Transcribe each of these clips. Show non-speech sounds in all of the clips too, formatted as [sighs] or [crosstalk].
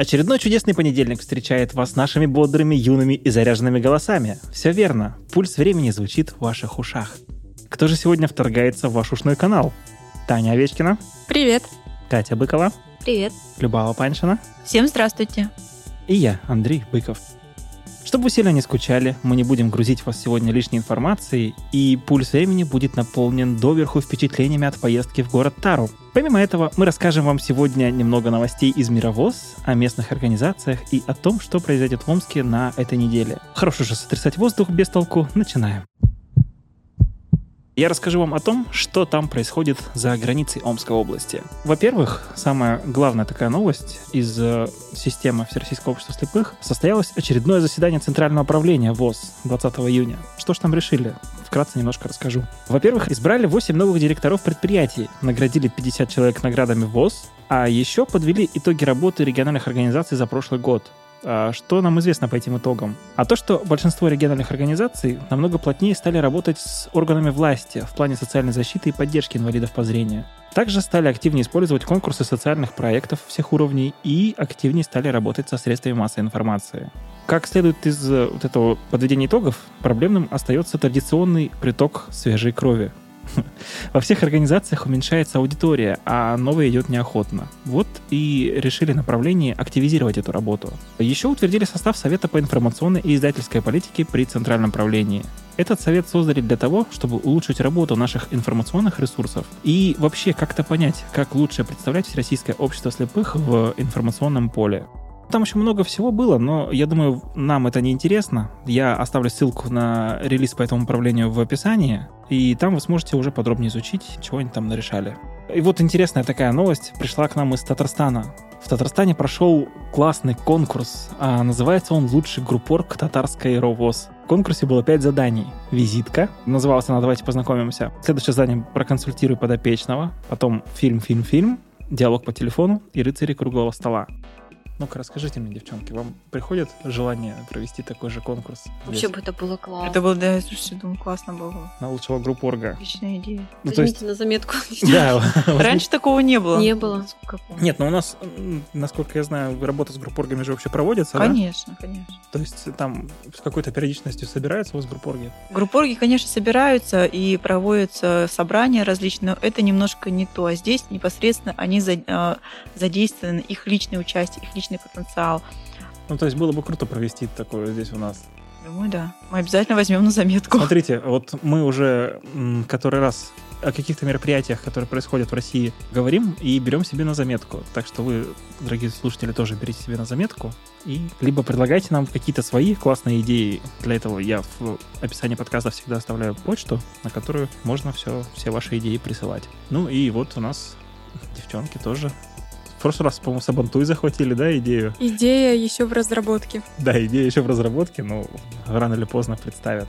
Очередной чудесный понедельник встречает вас нашими бодрыми, юными и заряженными голосами. Все верно, пульс времени звучит в ваших ушах. Кто же сегодня вторгается в ваш ушной канал? Таня Овечкина, Привет. Катя Быкова, Привет. Любава Паншина Всем здравствуйте. и я, Андрей Быков. Чтобы вы сильно не скучали, мы не будем грузить вас сегодня лишней информацией, и пульс времени будет наполнен доверху впечатлениями от поездки в город Тару. Помимо этого, мы расскажем вам сегодня немного новостей из мира ВОЗ, о местных организациях и о том, что произойдет в Омске на этой неделе. Хорош уже сотрясать воздух без толку, начинаем. Я расскажу вам о том, что там происходит за границей Омской области. Во-первых, самая главная такая новость из э, системы Всероссийского общества слепых состоялось очередное заседание Центрального управления ВОЗ 20 июня. Что ж там решили? Вкратце немножко расскажу. Во-первых, избрали 8 новых директоров предприятий, наградили 50 человек наградами ВОЗ, а еще подвели итоги работы региональных организаций за прошлый год. А Что нам известно по этим итогам? А то, что большинство региональных организаций намного плотнее стали работать с органами власти в плане социальной защиты и поддержки инвалидов по зрению. Также стали активнее использовать конкурсы социальных проектов всех уровней и активнее стали работать со средствами массовой информации. Как следует из э, вот этого подведения итогов, проблемным остается традиционный приток свежей крови. [laughs] Во всех организациях уменьшается аудитория, а новая идет неохотно. Вот и решили направление активизировать эту работу. Еще утвердили состав Совета по информационной и издательской политике при Центральном правлении. Этот совет создали для того, чтобы улучшить работу наших информационных ресурсов и вообще как-то понять, как лучше представлять Всероссийское общество слепых в информационном поле. Там еще много всего было, но я думаю, нам это не интересно. Я оставлю ссылку на релиз по этому управлению в описании, и там вы сможете уже подробнее изучить, чего они там нарешали. И вот интересная такая новость пришла к нам из Татарстана. В Татарстане прошел классный конкурс, а называется он «Лучший группорг татарской РОВОЗ». В конкурсе было 5 заданий. Визитка, называлась она «Давайте познакомимся». Следующее задание «Проконсультируй подопечного», потом «Фильм, фильм, фильм», диалог по телефону и рыцари круглого стола. Ну-ка, расскажите мне, девчонки, вам приходит желание провести такой же конкурс Вообще здесь, бы это было классно. Это было, да, слушайте, думаю, классно было. на лучшего группорга? Отличная идея. Ну, то есть, Возьмите на заметку. [laughs] да, [laughs] Раньше такого не было. Не было. Нет, но у нас, насколько я знаю, работа с группоргами же вообще проводится, да? Конечно, конечно. То есть там с какой-то периодичностью собираются у вас группорги? Группорги, конечно, собираются и проводятся собрания различные, но это немножко не то. А здесь непосредственно они э, задействованы, их личное участие, их личный потенциал. Ну, то есть было бы круто провести такое здесь у нас. Думаю, да. Мы обязательно возьмем на заметку. Смотрите, вот мы уже который раз о каких-то мероприятиях, которые происходят в России, говорим и берем себе на заметку. Так что вы, дорогие слушатели, тоже берите себе на заметку и либо предлагайте нам какие-то свои классные идеи. Для этого я в описании подкаста всегда оставляю почту, на которую можно все, все ваши идеи присылать. Ну и вот у нас девчонки тоже. В прошлый раз, по-моему, Сабантуй захватили, да, идею? Идея еще в разработке. Да, идея еще в разработке, но рано или поздно представят.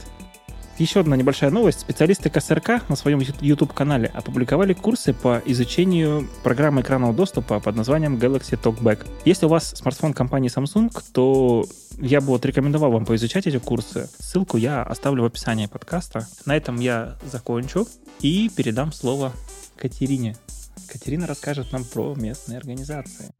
Еще одна небольшая новость. Специалисты КСРК на своем YouTube-канале опубликовали курсы по изучению программы экранного доступа под названием Galaxy Talkback. Если у вас смартфон компании Samsung, то я бы вот рекомендовал вам поизучать эти курсы. Ссылку я оставлю в описании подкаста. На этом я закончу и передам слово Катерине. Катерина расскажет нам про местные организации.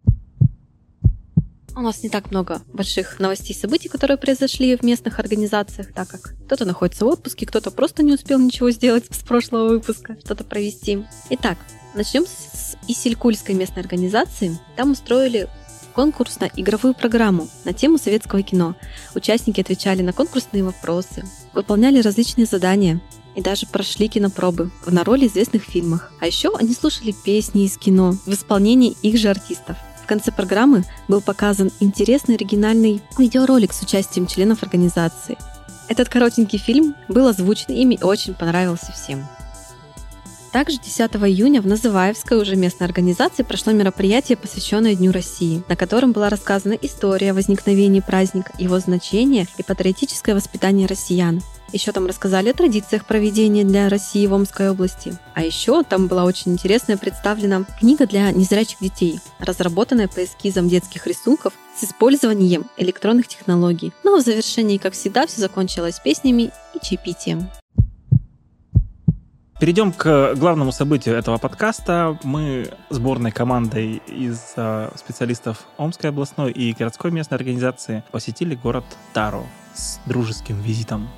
У нас не так много больших новостей и событий, которые произошли в местных организациях, так как кто-то находится в отпуске, кто-то просто не успел ничего сделать с прошлого выпуска, что-то провести. Итак, начнем с Исилькульской местной организации. Там устроили конкурс на игровую программу на тему советского кино. Участники отвечали на конкурсные вопросы, выполняли различные задания и даже прошли кинопробы на роли известных фильмах. А еще они слушали песни из кино в исполнении их же артистов. В конце программы был показан интересный оригинальный видеоролик с участием членов организации. Этот коротенький фильм был озвучен ими и очень понравился всем. Также 10 июня в Называевской уже местной организации прошло мероприятие, посвященное Дню России, на котором была рассказана история возникновения праздника, его значение и патриотическое воспитание россиян. Еще там рассказали о традициях проведения для России в Омской области. А еще там была очень интересная представлена книга для незрячих детей, разработанная по эскизам детских рисунков с использованием электронных технологий. Ну а в завершении, как всегда, все закончилось песнями и чаепитием. Перейдем к главному событию этого подкаста. Мы сборной командой из э, специалистов Омской областной и городской местной организации посетили город Таро с дружеским визитом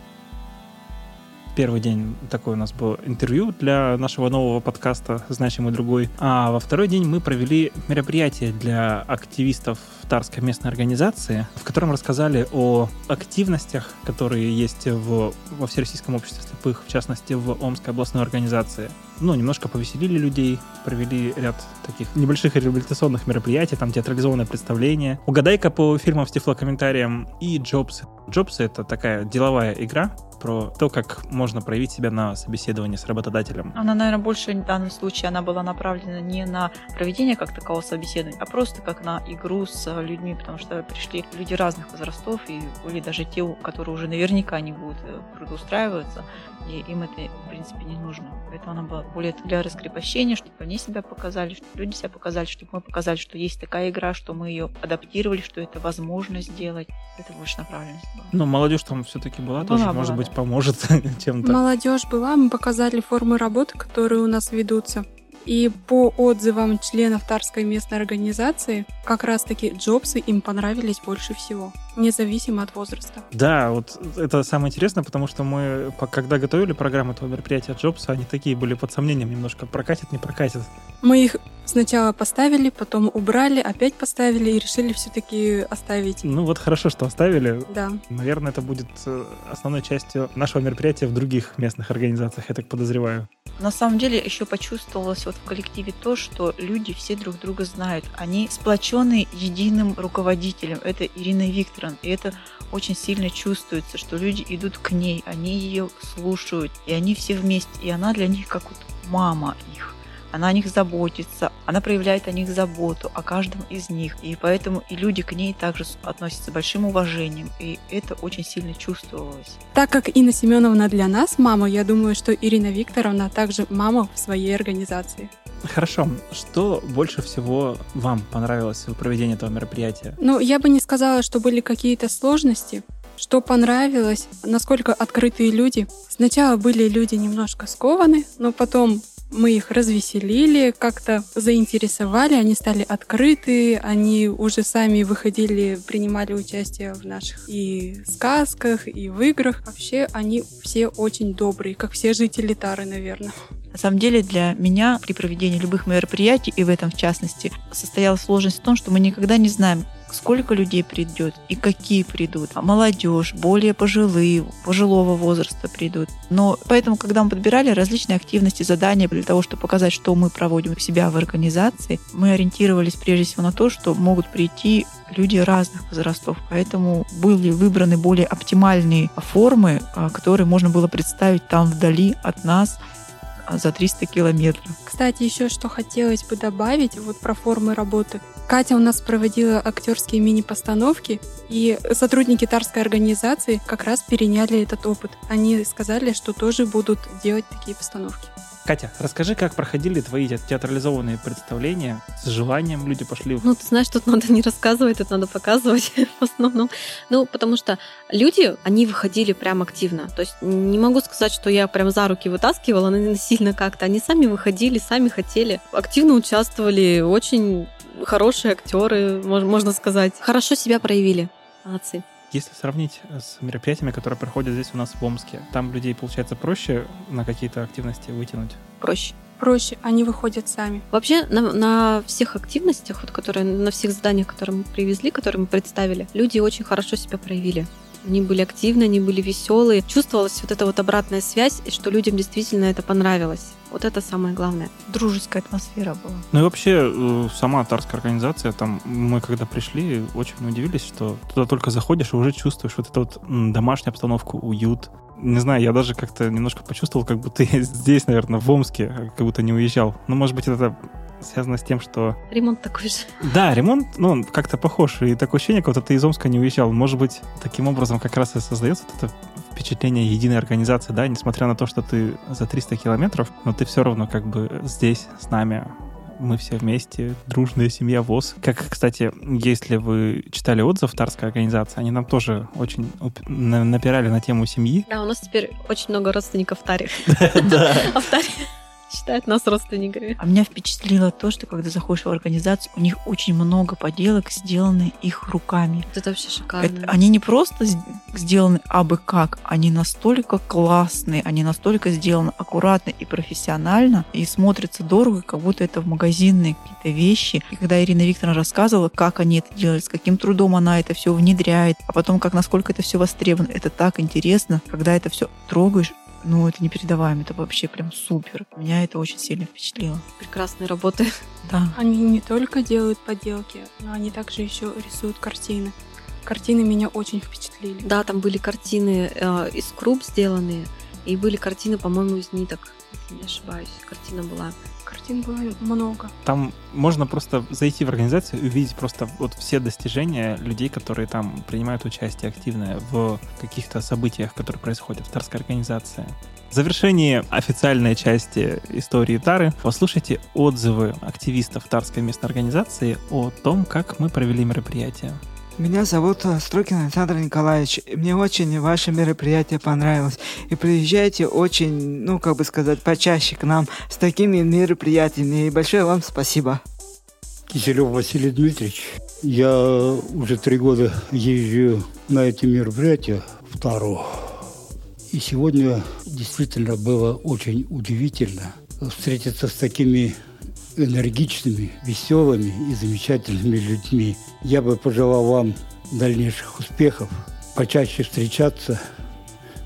первый день такое у нас было интервью для нашего нового подкаста «Значимый другой». А во второй день мы провели мероприятие для активистов Тарской местной организации, в котором рассказали о активностях, которые есть в, во Всероссийском обществе слепых, в частности, в Омской областной организации. Ну, немножко повеселили людей, провели ряд таких небольших реабилитационных мероприятий, там театрализованное представление, угадайка по фильмам с тифлокомментарием и Джобсы. Джобсы — это такая деловая игра, про то, как можно проявить себя на собеседовании с работодателем. Она, наверное, больше в данном случае она была направлена не на проведение как такового собеседования, а просто как на игру с людьми, потому что пришли люди разных возрастов, и были даже те, которые уже наверняка не будут э, трудоустраиваться, и им это, в принципе, не нужно. Поэтому она была более для раскрепощения, чтобы они себя показали, чтобы люди себя показали, чтобы мы показали, что есть такая игра, что мы ее адаптировали, что это возможно сделать. Это больше направленность была. Ну, молодежь там все-таки была, была тоже, была, может быть. Поможет [laughs] чем-то. Молодежь была, мы показали формы работы, которые у нас ведутся. И по отзывам членов Тарской местной организации, как раз-таки Джобсы им понравились больше всего, независимо от возраста. Да, вот это самое интересное, потому что мы, когда готовили программу этого мероприятия Джобса, они такие были под сомнением немножко, прокатит, не прокатит. Мы их сначала поставили, потом убрали, опять поставили и решили все-таки оставить. Ну вот хорошо, что оставили. Да. Наверное, это будет э, основной частью нашего мероприятия в других местных организациях, я так подозреваю. На самом деле еще почувствовалось вот в коллективе то, что люди все друг друга знают. Они сплочены единым руководителем. Это Ирина Викторовна. И это очень сильно чувствуется, что люди идут к ней, они ее слушают, и они все вместе. И она для них как вот мама их она о них заботится, она проявляет о них заботу, о каждом из них. И поэтому и люди к ней также относятся с большим уважением. И это очень сильно чувствовалось. Так как Инна Семеновна для нас мама, я думаю, что Ирина Викторовна также мама в своей организации. Хорошо. Что больше всего вам понравилось в проведении этого мероприятия? Ну, я бы не сказала, что были какие-то сложности. Что понравилось, насколько открытые люди. Сначала были люди немножко скованы, но потом мы их развеселили, как-то заинтересовали, они стали открыты, они уже сами выходили, принимали участие в наших и сказках, и в играх. Вообще они все очень добрые, как все жители Тары, наверное. На самом деле для меня при проведении любых мероприятий, и в этом в частности, состояла сложность в том, что мы никогда не знаем, сколько людей придет и какие придут. А молодежь, более пожилые, пожилого возраста придут. Но поэтому, когда мы подбирали различные активности, задания для того, чтобы показать, что мы проводим у себя в организации, мы ориентировались прежде всего на то, что могут прийти люди разных возрастов. Поэтому были выбраны более оптимальные формы, а, которые можно было представить там вдали от нас – а, за 300 километров. Кстати, еще что хотелось бы добавить вот про формы работы. Катя у нас проводила актерские мини-постановки, и сотрудники Тарской организации как раз переняли этот опыт. Они сказали, что тоже будут делать такие постановки. Катя, расскажи, как проходили твои театрализованные представления? С желанием люди пошли? Ну, ты знаешь, тут надо не рассказывать, тут надо показывать [laughs] в основном. Ну, потому что люди, они выходили прям активно. То есть не могу сказать, что я прям за руки вытаскивала насильно как-то. Они сами выходили, сами хотели, активно участвовали, очень хорошие актеры, можно сказать. Хорошо себя проявили. Молодцы. Если сравнить с мероприятиями, которые проходят здесь у нас в Омске, там людей, получается, проще на какие-то активности вытянуть? Проще. Проще, они выходят сами. Вообще на, на всех активностях, вот, которые, на всех заданиях, которые мы привезли, которые мы представили, люди очень хорошо себя проявили. Они были активны, они были веселые. Чувствовалась вот эта вот обратная связь, и что людям действительно это понравилось. Вот это самое главное. Дружеская атмосфера была. Ну и вообще, э, сама Тарская организация, там мы когда пришли, очень удивились, что туда только заходишь и уже чувствуешь вот эту вот домашнюю обстановку, уют. Не знаю, я даже как-то немножко почувствовал, как будто я [laughs] здесь, наверное, в Омске, как будто не уезжал. Ну, может быть, это связано с тем, что... Ремонт такой же. Да, ремонт, ну, как-то похож. И такое ощущение, как будто ты из Омска не уезжал. Может быть, таким образом как раз и создается вот это впечатление единой организации, да, несмотря на то, что ты за 300 километров, но ты все равно как бы здесь с нами мы все вместе, дружная семья ВОЗ. Как, кстати, если вы читали отзыв Тарской организации, они нам тоже очень напирали на тему семьи. Да, у нас теперь очень много родственников в Таре. [laughs] Да. [laughs] А считают нас родственниками. А меня впечатлило то, что когда заходишь в организацию, у них очень много поделок сделаны их руками. Это вообще шикарно. Это, они не просто сделаны абы как, они настолько классные, они настолько сделаны аккуратно и профессионально, и смотрятся дорого, как будто это в магазинные какие-то вещи. И когда Ирина Викторовна рассказывала, как они это делают, с каким трудом она это все внедряет, а потом как насколько это все востребовано, это так интересно, когда это все трогаешь, ну, это непередаваемо, это вообще прям супер. Меня это очень сильно впечатлило. Прекрасные работы. Да. Они не только делают поделки, но они также еще рисуют картины. Картины меня очень впечатлили. Да, там были картины э, из круп сделанные, и были картины, по-моему, из ниток, если не ошибаюсь. Картина была. Картин было много. Там можно просто зайти в организацию и увидеть просто вот все достижения людей, которые там принимают участие активное в каких-то событиях, которые происходят в Тарской организации. В завершении официальной части истории Тары послушайте отзывы активистов Тарской местной организации о том, как мы провели мероприятие. Меня зовут э, Строкин Александр Николаевич. Мне очень ваше мероприятие понравилось. И приезжайте очень, ну, как бы сказать, почаще к нам с такими мероприятиями. И большое вам спасибо. Киселев Василий Дмитриевич. Я уже три года езжу на эти мероприятия в Тару. И сегодня действительно было очень удивительно встретиться с такими энергичными, веселыми и замечательными людьми. Я бы пожелал вам дальнейших успехов, почаще встречаться,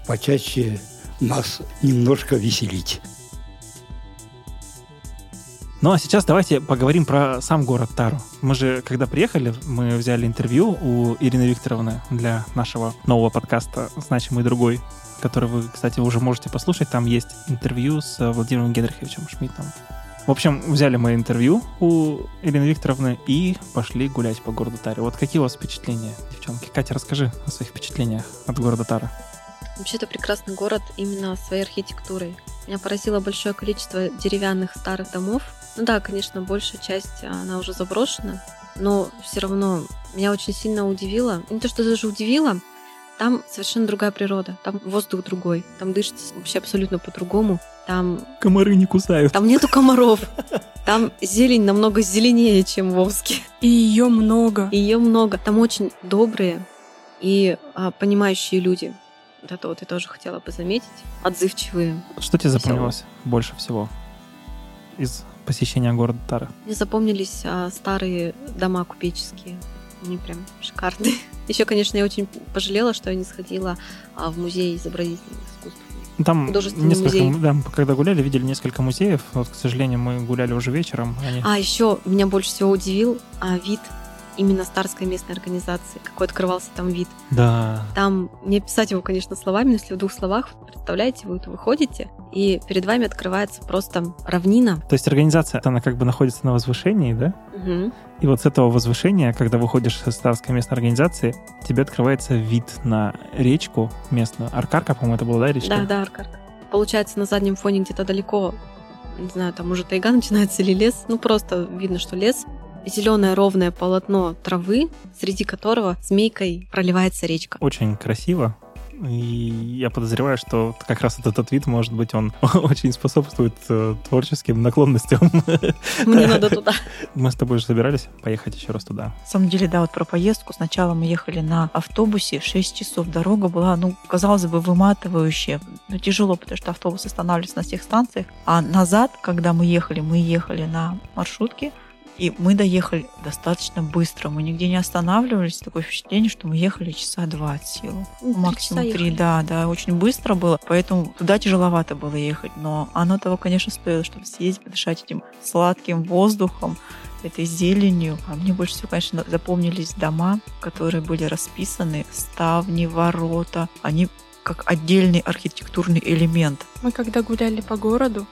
почаще нас немножко веселить. Ну а сейчас давайте поговорим про сам город Тару. Мы же, когда приехали, мы взяли интервью у Ирины Викторовны для нашего нового подкаста «Значимый другой», который вы, кстати, уже можете послушать. Там есть интервью с Владимиром Генриховичем Шмидтом. В общем, взяли мы интервью у Ирины Викторовны и пошли гулять по городу Таре. Вот какие у вас впечатления, девчонки? Катя, расскажи о своих впечатлениях от города Тара. Вообще, это прекрасный город именно своей архитектурой. Меня поразило большое количество деревянных старых домов. Ну да, конечно, большая часть, она уже заброшена, но все равно меня очень сильно удивило. Не то, что даже удивило, там совершенно другая природа, там воздух другой, там дышится вообще абсолютно по-другому. Там, Комары не кусают. там нету комаров, там зелень намного зеленее, чем в Омске. И ее много. Ее много. Там очень добрые и а, понимающие люди. Вот это вот я тоже хотела бы заметить. Отзывчивые. Что тебе запомнилось больше всего из посещения города Тара? Мне запомнились а, старые дома купеческие. Они прям шикарные. [laughs] Еще, конечно, я очень пожалела, что я не сходила а, в музей изобразительных искусств. Ну, Там несколько, музей. му- да, когда гуляли, видели несколько музеев. Вот, к сожалению, мы гуляли уже вечером. Они... А еще меня больше всего удивил а, вид именно Старской местной организации. Какой открывался там вид. Да. Там не описать его, конечно, словами, но если в двух словах, представляете, вы выходите, и перед вами открывается просто равнина. То есть организация, она как бы находится на возвышении, да? Мгм. И вот с этого возвышения, когда выходишь из Старской местной организации, тебе открывается вид на речку местную. Аркарка, по-моему, это была, да, речка? Да, да, Аркарка. Получается, на заднем фоне где-то далеко, не знаю, там уже тайга начинается или лес. Ну, просто видно, что лес. Зеленое ровное полотно травы, среди которого змейкой проливается речка. Очень красиво. И я подозреваю, что как раз этот, этот вид, может быть, он [laughs] очень способствует э, творческим наклонностям. Мне надо туда. [laughs] Мы с тобой же собирались поехать еще раз туда. На самом деле, да, вот про поездку. Сначала мы ехали на автобусе, 6 часов. Дорога была, ну, казалось бы, выматывающая. Но тяжело, потому что автобус останавливается на всех станциях. А назад, когда мы ехали, мы ехали на маршрутке, и мы доехали достаточно быстро. Мы нигде не останавливались. Такое впечатление, что мы ехали часа два от силы. Ну, Максимум три, да, да, очень быстро было, поэтому туда тяжеловато было ехать, но оно того, конечно, стоило, чтобы съездить, подышать этим сладким воздухом, этой зеленью. А мне больше всего, конечно, запомнились дома, которые были расписаны, ставни, ворота, они как отдельный архитектурный элемент. Мы когда гуляли по городу,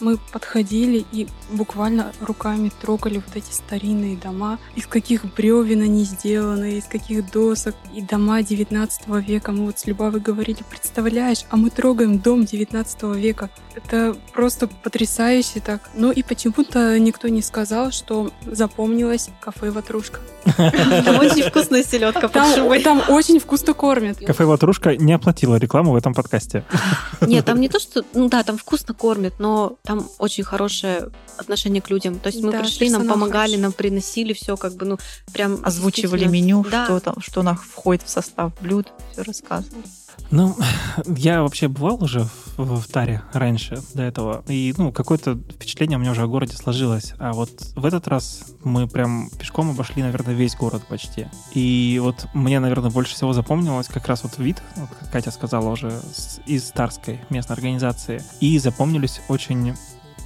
Мы подходили и буквально руками трогали вот эти старинные дома, из каких бревен они сделаны, из каких досок, и дома 19 века. Мы вот с Любавой говорили, представляешь, а мы трогаем дом 19 века. Это просто потрясающе так. Ну и почему-то никто не сказал, что запомнилось кафе «Ватрушка». Там очень вкусная селедка под Там, шубой. там очень вкусно кормят. Кафе «Ватрушка» не оплатила рекламу в этом подкасте. Нет, там не то, что... Ну да, там вкусно кормят, но там очень хорошее отношение к людям. То есть мы Да, пришли, нам помогали, хороший. нам приносили все, как бы, ну, прям... Озвучивали меню, Да. что там, что на- входит в состав блюд, все рассказывали. Ну, [sighs] я вообще бывал уже в, в Таре раньше, до этого, и, ну, какое-то впечатление у меня уже о городе сложилось. А вот в этот раз мы прям пешком обошли, наверное, весь город почти. И вот мне, наверное, больше всего запомнилось как раз вот вид, вот как Катя сказала уже, с- из Тарской местной организации. И запомнились очень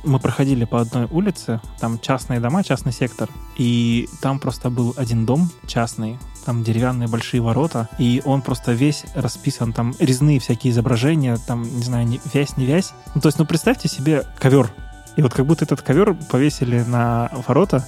мы проходили по одной улице, там частные дома, частный сектор, и там просто был один дом частный, там деревянные большие ворота, и он просто весь расписан, там резные всякие изображения, там, не знаю, не, вязь, не вязь. Ну, то есть, ну, представьте себе ковер, и вот как будто этот ковер повесили на ворота,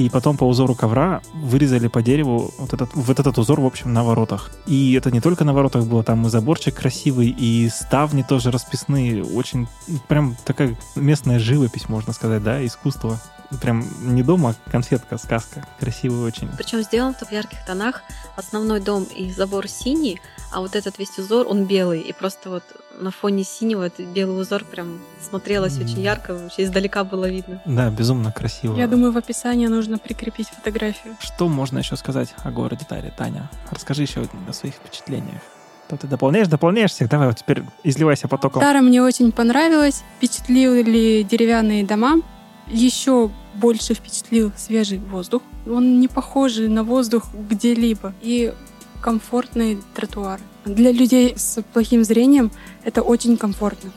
и потом по узору ковра вырезали по дереву вот этот, вот этот узор, в общем, на воротах. И это не только на воротах было, там и заборчик красивый, и ставни тоже расписные. Очень, прям такая местная живопись, можно сказать, да, искусство. Прям не дома, а конфетка, сказка. Красивый очень. Причем сделан в ярких тонах. Основной дом и забор синий, а вот этот весь узор, он белый. И просто вот на фоне синего этот белый узор прям смотрелось Мгм. очень ярко, вообще издалека было видно. Да, безумно красиво. Я думаю, в описании нужно прикрепить фотографию. Что можно еще сказать о городе Таре, Таня? Расскажи еще о своих впечатлениях. То ты дополняешь, дополняешь всех. Давай вот теперь изливайся потоком. Тара мне очень понравилась. Впечатлили деревянные дома. Еще больше впечатлил свежий воздух. Он не похожий на воздух где-либо. И комфортные тротуары. Для людей с плохим зрением это очень комфортно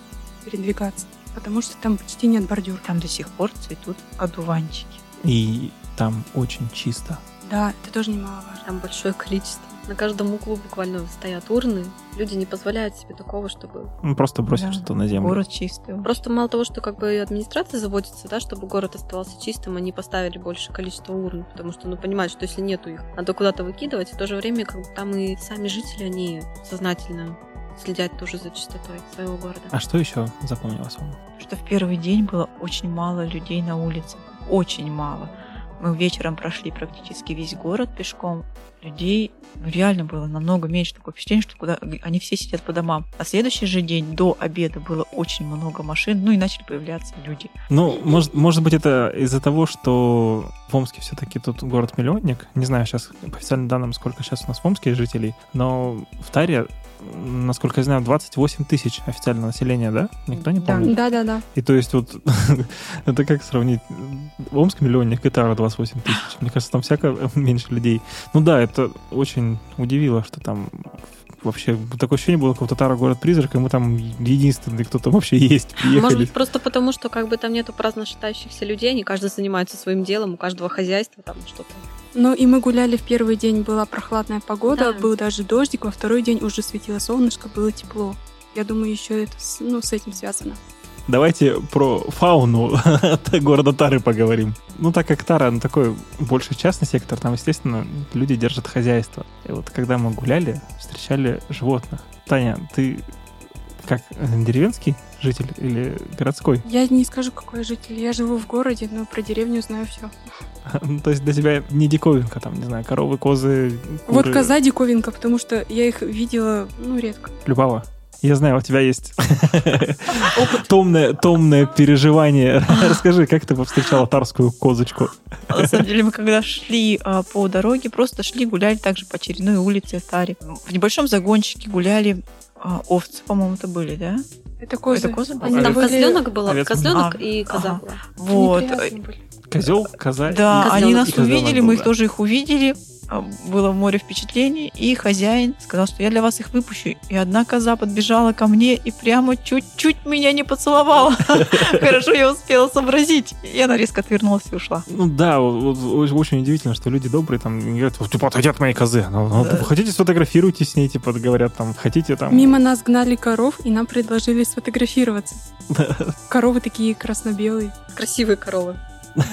передвигаться, потому что там почти нет бордюр. Там до сих пор цветут одуванчики. И там очень чисто. Да, это тоже немаловажно. Там большое количество. На каждом углу буквально стоят урны. Люди не позволяют себе такого, чтобы... Ну, просто бросить Да. что-то на землю. Город чистый. Просто мало того, что как бы администрация заботится, да, чтобы город оставался чистым, они поставили больше количество урн, потому что, ну, понимают, что если нету их, надо куда-то выкидывать. И в то же время, как бы там и сами жители, они сознательно следят тоже за чистотой своего города. А что еще запомнилось вам? Что в первый день было очень мало людей на улице. Очень мало. Мы вечером прошли практически весь город пешком. Людей ну, реально было намного меньше. Такое впечатление, что куда... они все сидят по домам. А следующий же день до обеда было очень много машин. Ну и начали появляться люди. Ну, может, может быть, это из-за того, что в Омске все-таки тут город-миллионник. Не знаю сейчас по официальным данным, сколько сейчас у нас в Омске жителей, но в Таре, насколько я знаю, 28 тысяч официального населения, да? Никто не Да. помнит? Да, да, да. И то есть вот [laughs] это как сравнить Омск миллионник и Тара 28 тысяч. Мне кажется, там всяко меньше людей. Ну да, это очень удивило, что там вообще такое ощущение было, как будто Тара город-призрак, и мы там единственные, кто там вообще есть, Может приехали. быть, просто потому, что как бы там нету праздно считающихся людей, они каждый занимается своим делом, у каждого хозяйства там что-то. Ну и мы гуляли в первый день, была прохладная погода, Да. был даже дождик, во второй день уже светило солнышко, было тепло. Я думаю, еще это ну, с этим связано. Давайте про фауну [laughs] от города Тары поговорим. Ну, так как Тара, ну, такой больше частный сектор, там, естественно, люди держат хозяйство. И вот когда мы гуляли, встречали животных. Таня, ты как деревенский житель или городской? Я не скажу, какой житель. Я живу в городе, но про деревню знаю все. [laughs] Ну, То есть для тебя не диковинка, там, не знаю, коровы, козы, Вот куры, коза диковинка, потому что я их видела, ну, редко. Любава. Я знаю, у тебя есть [laughs] томное, томное переживание. [laughs] Расскажи, как ты повстречала тарскую козочку? На самом деле, мы когда шли а, по дороге, просто шли, гуляли также по очередной улице в Таре. В небольшом загончике гуляли а, овцы, по-моему, это были, да? Это козы. Это козы? Они там козленок был, Овец. козленок А, и коза ага. была. Вот. Козел, коза. Да, они нас увидели, мы их тоже их увидели. А, было в море впечатлений, и хозяин сказал, что я для вас их выпущу. И одна коза подбежала ко мне и прямо чуть-чуть меня не поцеловала. [laughs] Хорошо, я успела сообразить. И она резко отвернулась и ушла. Ну да, очень удивительно, что люди добрые там говорят, типа, отойди от моей козы. Ну, ну, хотите, сфотографируйтесь с ней, типа, говорят там, хотите там... Мимо нас гнали коров, и нам предложили сфотографироваться. [laughs] Коровы такие красно-белые. Красивые коровы.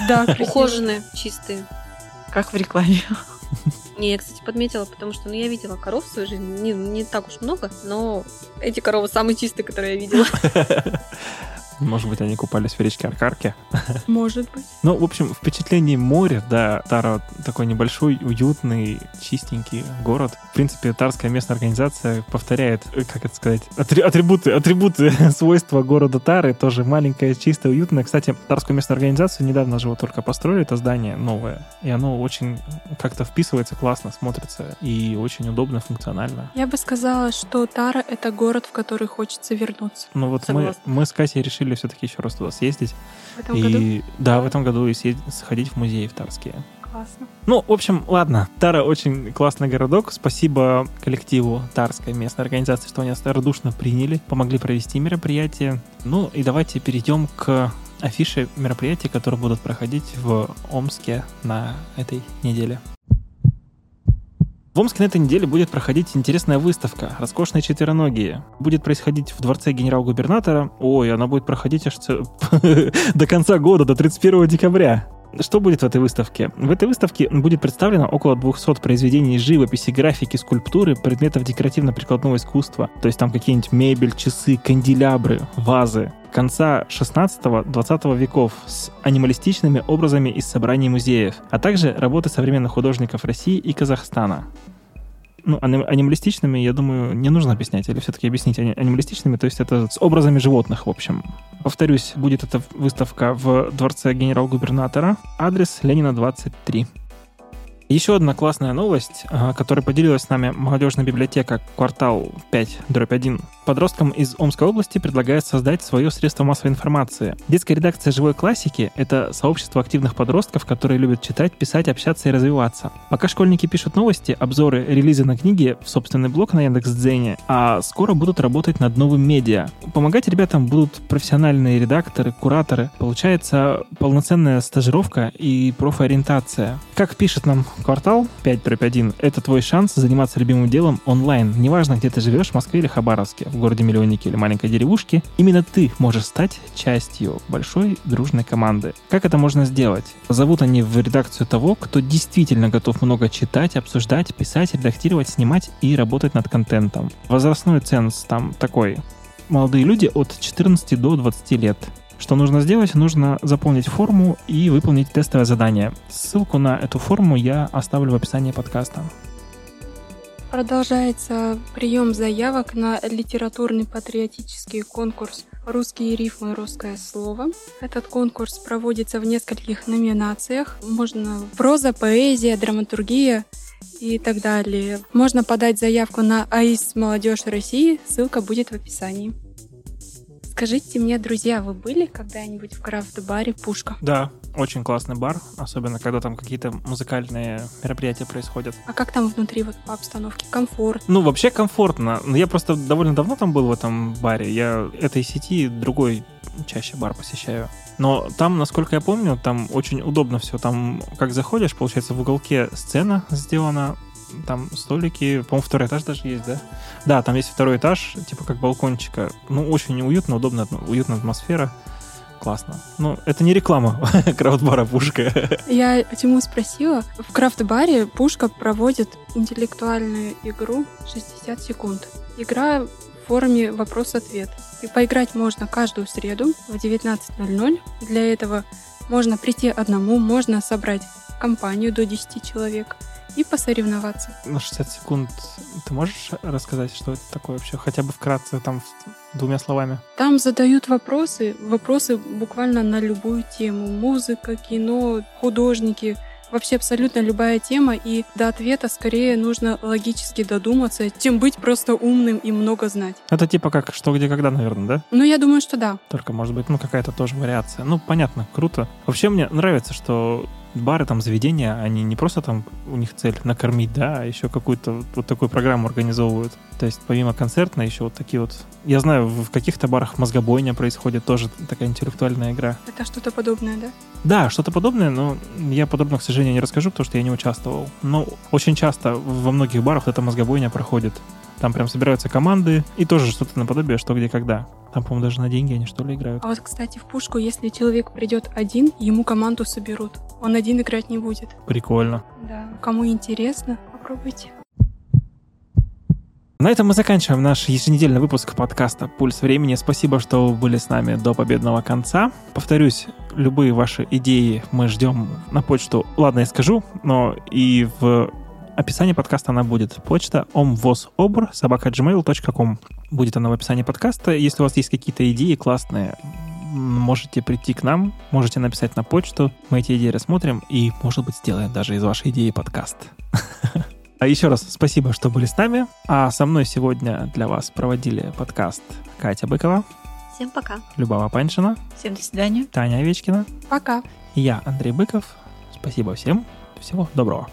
Да. [laughs] Ухоженные, чистые. Как в рекламе. Не, я, кстати, подметила, потому что ну, я видела коров в своей жизни. Не, не так уж много, но эти коровы самые чистые, которые я видела. [laughs] Может быть, они купались в речке Аркарке. Может быть. Ну, в общем, впечатление моря, да, Тара такой небольшой, уютный, чистенький город. В принципе, Тарская местная организация повторяет, э, как это сказать, атри- атрибуты, атрибуты [laughs] свойства города Тары, тоже маленькая, чистая, уютная. Кстати, Тарскую местную организацию недавно же вот только построили, это здание новое, и оно очень как-то вписывается классно, смотрится, и очень удобно, функционально. Я бы сказала, что Тара — это город, в который хочется вернуться. Ну вот мы, мы с Катей решили все-таки еще раз туда съездить. В этом году и да, в этом году и съездить, сходить в музей в Тарские. классно. Ну, в общем, ладно. Тара очень классный городок. Спасибо коллективу Тарской местной организации, что они нас радушно приняли, помогли провести мероприятие. Ну и давайте перейдем к афише мероприятий, которые будут проходить в Омске на этой неделе. В Омске на этой неделе будет проходить интересная выставка «Роскошные четвероногие». Будет происходить в дворце генерал-губернатора. Ой, она будет проходить аж [laughs] до конца года, до 31 декабря. Что будет в этой выставке? В этой выставке будет представлено около 200 произведений живописи, графики, скульптуры, предметов декоративно-прикладного искусства. То есть там какие-нибудь мебель, часы, канделябры, вазы конца 16-20 веков с анималистичными образами из собраний музеев, а также работы современных художников России и Казахстана. Ну, ани- анималистичными, я думаю, не нужно объяснять, или все-таки объяснить ани- анималистичными, то есть это с образами животных, в общем. Повторюсь, будет эта выставка в дворце генерал-губернатора, адрес Ленина 23. Еще одна классная новость, а, которой поделилась с нами молодежная библиотека «Квартал 5, дробь 1». Подросткам из Омской области предлагают создать свое средство массовой информации. Детская редакция «Живой классики» — это сообщество активных подростков, которые любят читать, писать, общаться и развиваться. Пока школьники пишут новости, обзоры, релизы на книги в собственный блог на Яндекс.Дзене, а скоро будут работать над новым медиа. Помогать ребятам будут профессиональные редакторы, кураторы. Получается полноценная стажировка и профориентация. Как пишет нам квартал 5 дробь 1, это твой шанс заниматься любимым делом онлайн. Неважно, где ты живешь, в Москве или Хабаровске, в городе-миллионнике или маленькой деревушке, именно ты можешь стать частью большой дружной команды. Как это можно сделать? Зовут они в редакцию того, кто действительно готов много читать, обсуждать, писать, редактировать, снимать и работать над контентом. Возрастной ценз там такой. Молодые люди от 14 до 20 лет. Что нужно сделать? Нужно заполнить форму и выполнить тестовое задание. Ссылку на эту форму я оставлю в описании подкаста. Продолжается прием заявок на литературный патриотический конкурс «Русские рифмы. Русское слово». Этот конкурс проводится в нескольких номинациях. Можно проза, поэзия, драматургия и так далее. Можно подать заявку на АИС «Молодежь России». Ссылка будет в описании. Скажите мне, друзья, вы были когда-нибудь в крафт-баре «Пушка»? Да, очень классный бар, особенно когда там какие-то музыкальные мероприятия происходят. А как там внутри вот по обстановке? Комфорт? Ну, вообще комфортно. Но Я просто довольно давно там был в этом баре. Я этой сети другой чаще бар посещаю. Но там, насколько я помню, там очень удобно все. Там, как заходишь, получается, в уголке сцена сделана, там столики, по-моему, второй этаж даже есть, да? Да, там есть второй этаж, типа как балкончика. Ну, очень уютно, удобно, уютная атмосфера. Классно. Ну, это не реклама [laughs] крафт-бара «Пушка». Я почему спросила? В крафт-баре Пушка проводит интеллектуальную игру 60 секунд. Игра в форме вопрос-ответ. И поиграть можно каждую среду в 19.00. Для этого можно прийти одному, можно собрать компанию до 10 человек и посоревноваться. На 60 секунд ты можешь рассказать, что это такое вообще? Хотя бы вкратце, там, двумя словами. Там задают вопросы, вопросы буквально на любую тему. Музыка, кино, художники. Вообще абсолютно любая тема, и до ответа скорее нужно логически додуматься, чем быть просто умным и много знать. Это типа как «Что, где, когда», наверное, да? Ну, я думаю, что да. Только, может быть, ну, какая-то тоже вариация. Ну, понятно, круто. Вообще, мне нравится, что бары, там, заведения, они не просто там, у них цель накормить, да, а еще какую-то вот такую программу организовывают. То есть помимо концертной еще вот такие вот... Я знаю, в каких-то барах мозгобойня происходит тоже такая интеллектуальная игра. Это что-то подобное, да? Да, что-то подобное, но я подробно, к сожалению, не расскажу, потому что я не участвовал. Но очень часто во многих барах эта мозгобойня проходит. Там прям собираются команды и тоже что-то наподобие «Что, где, когда». Там, по-моему, даже на деньги они что ли играют. А вот, кстати, в пушку, если человек придет один, ему команду соберут. Он один играть не будет. Прикольно. Да. Кому интересно, попробуйте. На этом мы заканчиваем наш еженедельный выпуск подкаста «Пульс времени». Спасибо, что вы были с нами до победного конца. Повторюсь, любые ваши идеи мы ждем на почту. Ладно, я скажу, но и в описании подкаста она будет. Почта omvosobr собака.gmail.com. Будет она в описании подкаста. Если у вас есть какие-то идеи классные, можете прийти к нам, можете написать на почту. Мы эти идеи рассмотрим и, может быть, сделаем даже из вашей идеи подкаст. [laughs] А еще раз спасибо, что были с нами. А со мной сегодня для вас проводили подкаст Катя Быкова, Всем пока. Любава Паншина, Всем до свидания. Таня Овечкина Пока. и я, Андрей Быков. Спасибо всем. Всего доброго.